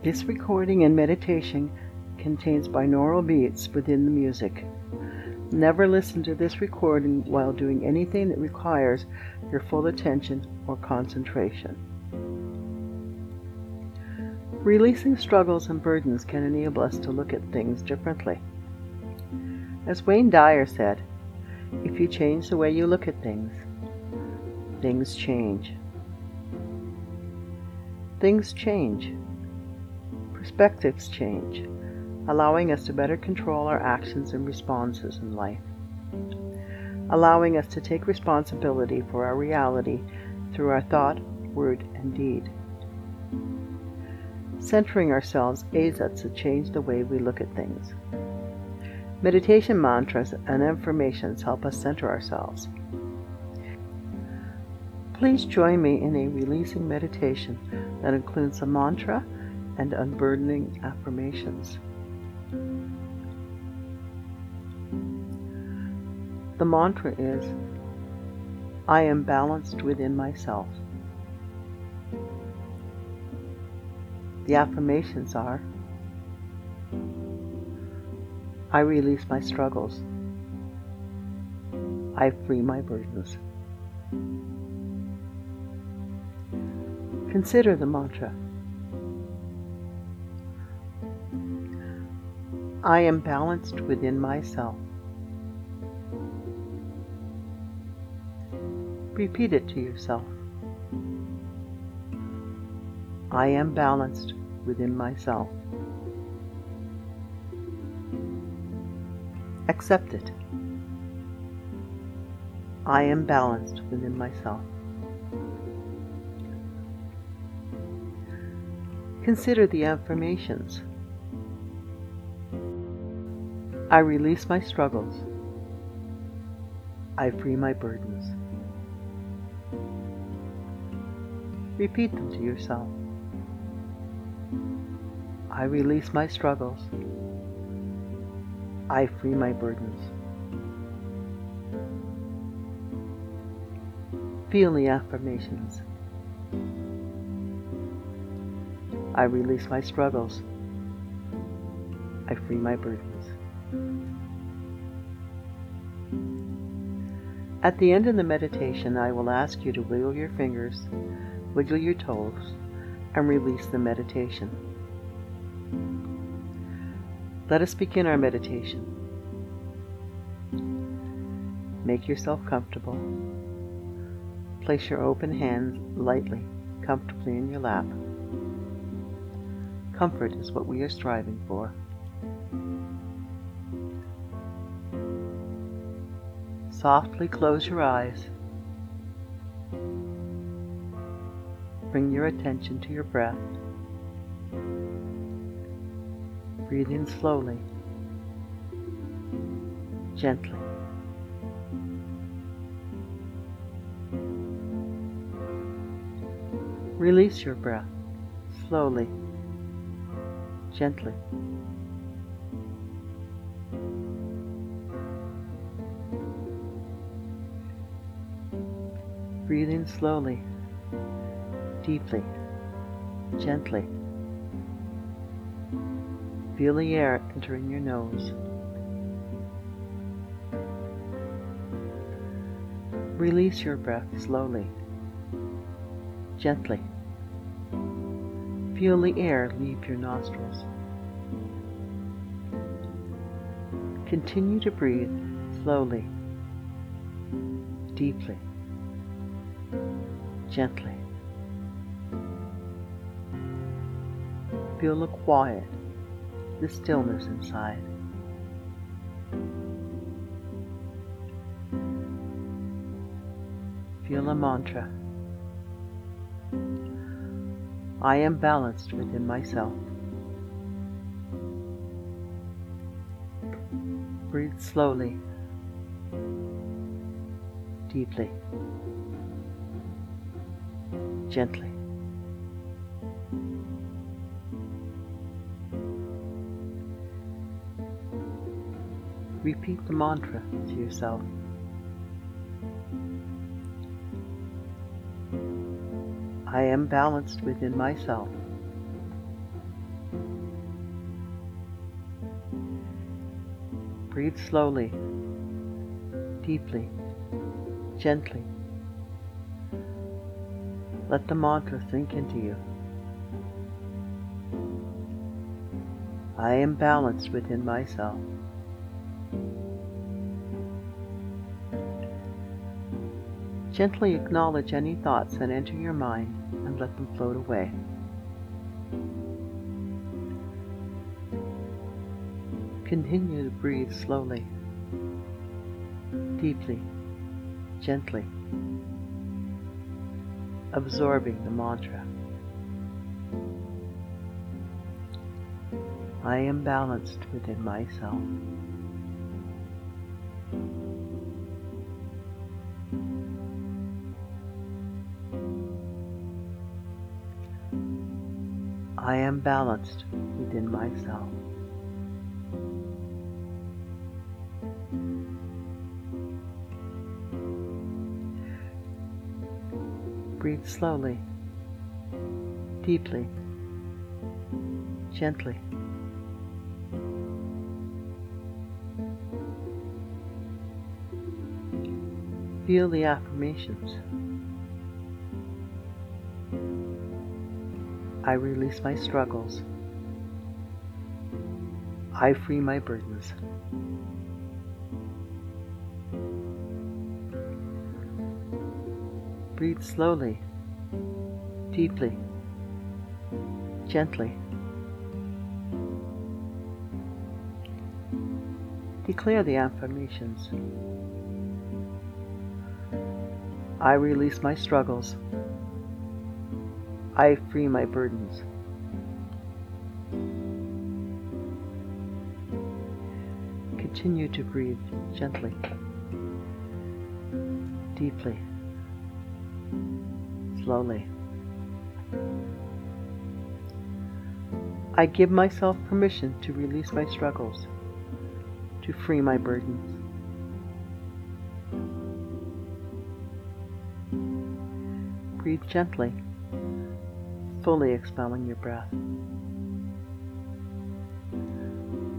This recording and meditation contains binaural beats within the music. Never listen to this recording while doing anything that requires your full attention or concentration. Releasing struggles and burdens can enable us to look at things differently. As Wayne Dyer said, if you change the way you look at things, things change. Things change. Perspectives change, allowing us to better control our actions and responses in life, allowing us to take responsibility for our reality through our thought, word, and deed. Centering ourselves aids us to change the way we look at things. Meditation mantras and affirmations help us center ourselves. Please join me in a releasing meditation that includes a mantra and unburdening affirmations. The mantra is I am balanced within myself. The affirmations are I release my struggles. I free my burdens. Consider the mantra. I am balanced within myself. Repeat it to yourself. I am balanced within myself. Accept it. I am balanced within myself. Consider the affirmations. I release my struggles. I free my burdens. Repeat them to yourself. I release my struggles. I free my burdens. Feel the affirmations. I release my struggles. I free my burdens. At the end of the meditation, I will ask you to wiggle your fingers, wiggle your toes, and release the meditation. Let us begin our meditation. Make yourself comfortable. Place your open hands lightly, comfortably in your lap. Comfort is what we are striving for. Softly close your eyes. Bring your attention to your breath. Breathe in slowly, gently. Release your breath slowly gently. Breathe in slowly, deeply, gently. Feel the air entering your nose. Release your breath slowly, gently. Feel the air leave your nostrils. Continue to breathe slowly, deeply, gently. Feel the quiet, the stillness inside. Feel a mantra. I am balanced within myself. Breathe slowly, deeply, gently. Repeat the mantra to yourself. I am balanced within myself. Breathe slowly, deeply, gently. Let the mantra sink into you. I am balanced within myself. Gently acknowledge any thoughts that enter your mind and let them float away. Continue to breathe slowly, deeply, gently, absorbing the mantra. I am balanced within myself. I am balanced within myself. Breathe slowly, deeply, gently. Feel the affirmations. I release my struggles. I free my burdens. Breathe slowly, deeply, gently. Declare the affirmations. I release my struggles. I free my burdens. Continue to breathe gently, deeply, slowly. I give myself permission to release my struggles, to free my burdens. Breathe gently, fully expelling your breath.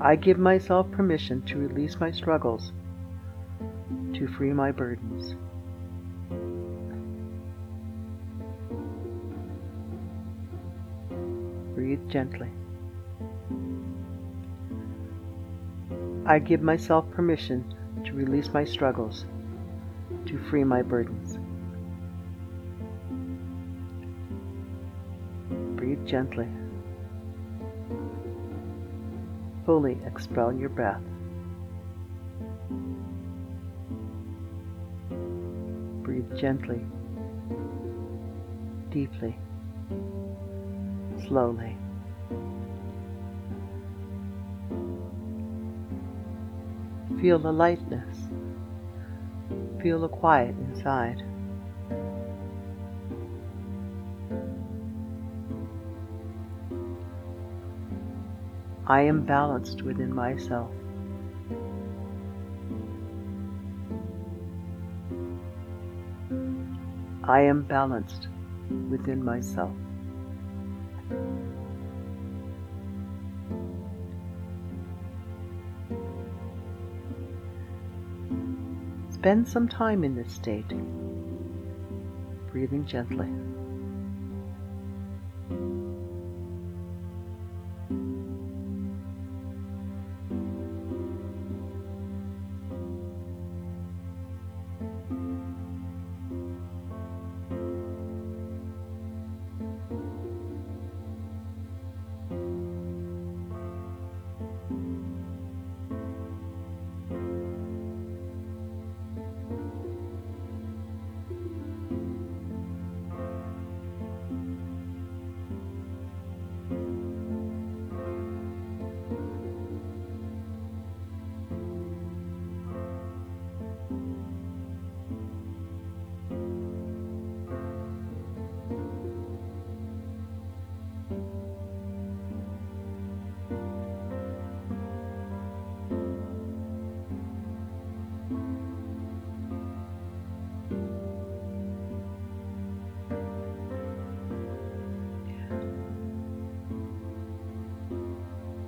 I give myself permission to release my struggles, to free my burdens. Breathe gently. I give myself permission to release my struggles, to free my burdens. Breathe gently. Fully expel your breath. Breathe gently, deeply, slowly. Feel the lightness. Feel the quiet inside. I am balanced within myself. I am balanced within myself. Spend some time in this state, breathing gently.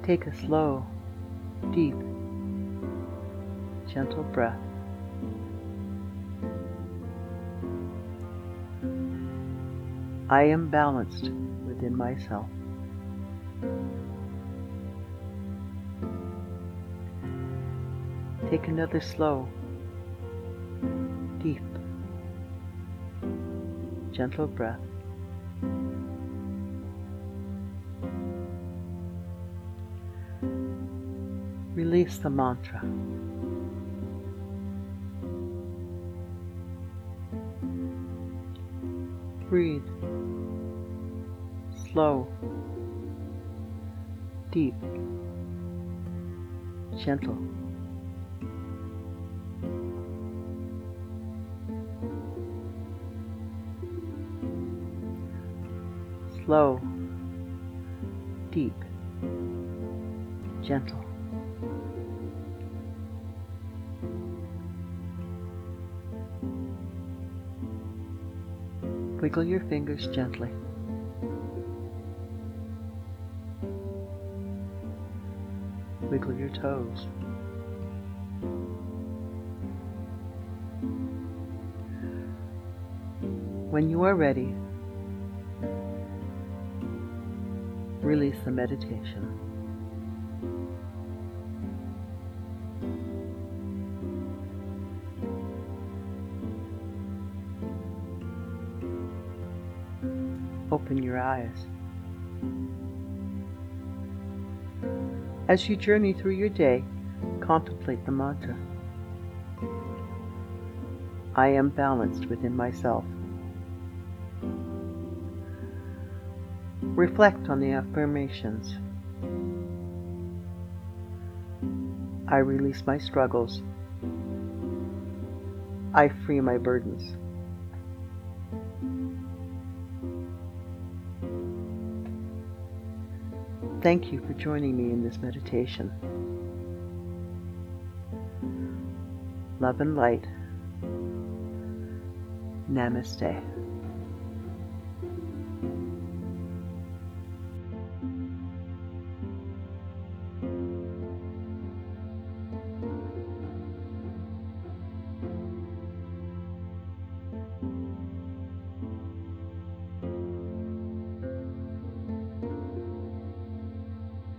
Take a slow, deep, gentle breath. I am balanced within myself. Take another slow, deep, gentle breath. Release the mantra. Breathe. Slow. Deep. Gentle. Slow. Deep. Gentle. Wiggle your fingers gently. Wiggle your toes. When you are ready, release the meditation. Open your eyes. As you journey through your day, contemplate the mantra. I am balanced within myself. Reflect on the affirmations. I release my struggles. I free my burdens. Thank you for joining me in this meditation. Love and light. Namaste.